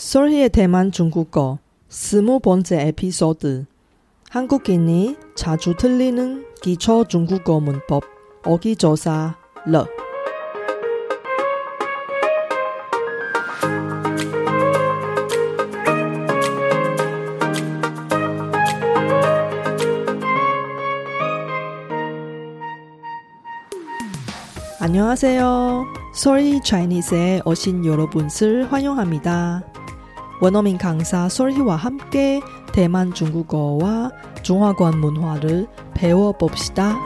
솔희의 대만 중국어 스무 번째 에피소드 한국인이 자주 틀리는 기초 중국어 문법 어기조사 러 안녕하세요. 솔희 차이니스에 오신 여러분을 환영합니다. 원어민 강사 솔희와 함께 대만 중국어와 중화권 문화를 배워봅시다.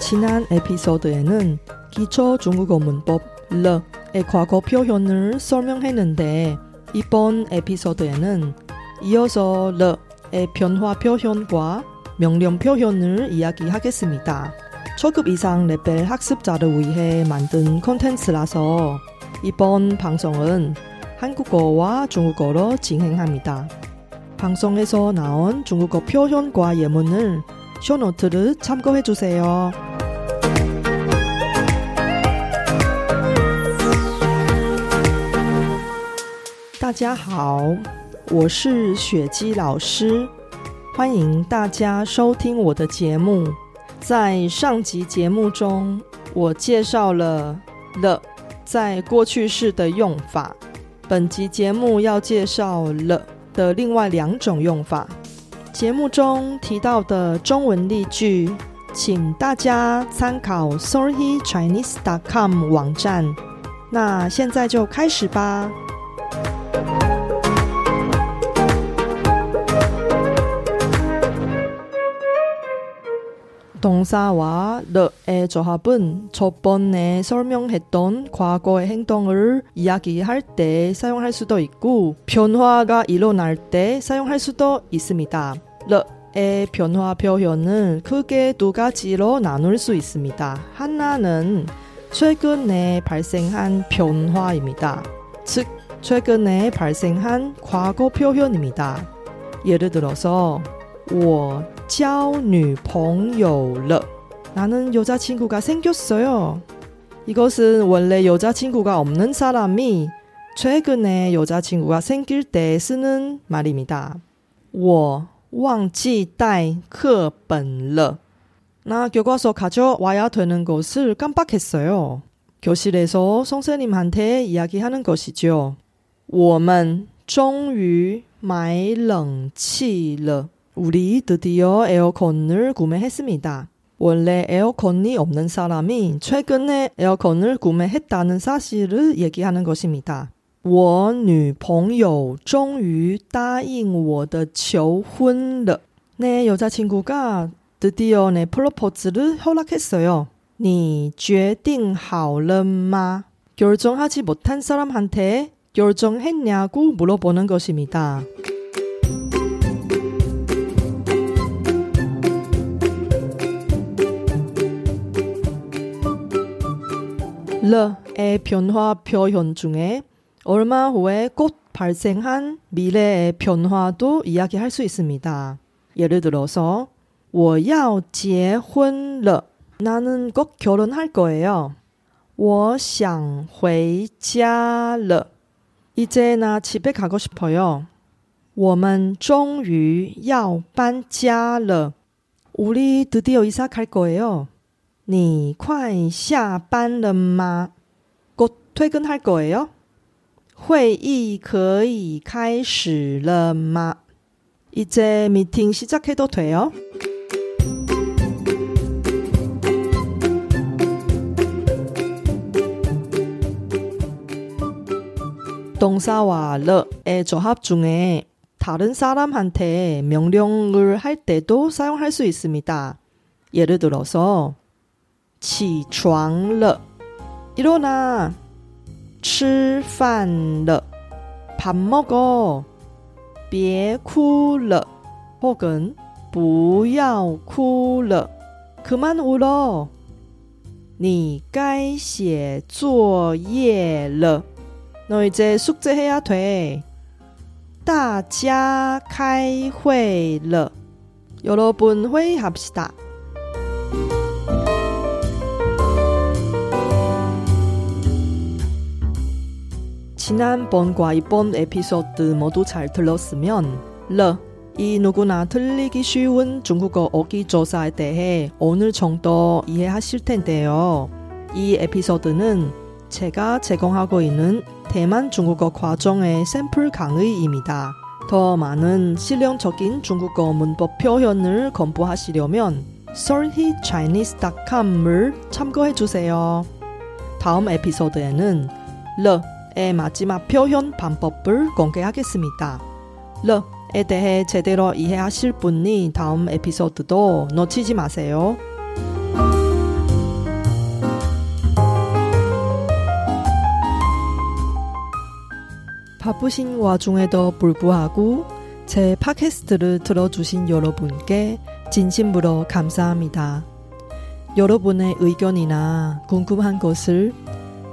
지난 에피소드에는 기초 중국어 문법 르의 과거 표현을 설명했는데 이번 에피소드에는 이어서 르의 변화 표현과 명령 표현을 이야기하겠습니다. 초급 이상 레벨 학습자를 위해 만든 콘텐츠라서 이번 방송은 한국어와 중국어로 진행합니다. 방송에서 나온 중국어 표현과 예문을 쇼노트를 참고해 주세요. 大家好，我是雪姬老师，欢迎大家收听我的节目。 在上集节目中，我介绍了了在过去式的用法。本集节目要介绍了的另外两种用法。节目中提到的中文例句，请大家参考 sorrychinese.com 网站。那现在就开始吧。 동사와 르의 조합은 첫 번에 설명했던 과거의 행동을 이야기할 때 사용할 수도 있고 변화가 일어날 때 사용할 수도 있습니다. 르의 변화 표현은 크게 두 가지로 나눌 수 있습니다. 하나는 최근에 발생한 변화입니다. 즉 최근에 발생한 과거 표현입니다. 예를 들어서 我交女朋友了. 나는 여자친구가 생겼어요. 이것은 원래 여자친구가 없는 사람이 최근에 여자친구가 생길 때 쓰는 말입니다. 我忘记带课本了. 나 교과서 가져와야 되는 것을 깜빡했어요. 교실에서 선생님한테 이야기하는 것이죠. 我们终于买冷气了. 우리 드디어 에어컨을 구매했습니다. 원래 에어컨이 없는 사람이 최근에 에어컨을 구매했다는 사실을 얘기하는 것입니다. 我女朋友终于答应我的求婚了. 내 여자친구가 드디어 내 프로포즈를 허락했어요. 你决定好了吗? 결정하지 못한 사람한테 결정했냐고 물어보는 것입니다. 르의 변화 표현 중에 얼마 후에 곧 발생한 미래의 변화도 이야기할 수 있습니다. 예를 들어서 我要结婚了. 나는 꼭 결혼할 거예요. 我想回家了. 이제 나 집에 가고 싶어요. 我们终于要搬家了. 우리 드디어 이사 갈 거예요. 你快下班了吗？곧 퇴근할 거예요? 会议可以开始了吗？이제 미팅 시작해도 돼요? 동사와 르의 조합 중에 다른 사람한테 명령을 할 때도 사용할 수 있습니다. 예를 들어서 起床了 일어나 吃饭了 밥 먹어 别哭了 혹은 不要哭了 그만 울어 你该写作业了 너 이제 숙제해야 돼 大家开会了 여러분 회의합시다 지난번과 이번 에피소드 모두 잘 들었으면 르, 이 누구나 틀리기 쉬운 중국어 어기 조사에 대해 어느 정도 이해하실 텐데요. 이 에피소드는 제가 제공하고 있는 대만 중국어 과정의 샘플 강의입니다. 더 많은 실용적인 중국어 문법 표현을 공부하시려면 solhichinese.com을 참고해 주세요. 다음 에피소드에는 르 의 마지막 표현 방법을 공개하겠습니다. 르에 대해 제대로 이해하실 분이 다음 에피소드도 놓치지 마세요. 바쁘신 와중에도 불구하고 제 팟캐스트를 들어주신 여러분께 진심으로 감사합니다. 여러분의 의견이나 궁금한 것을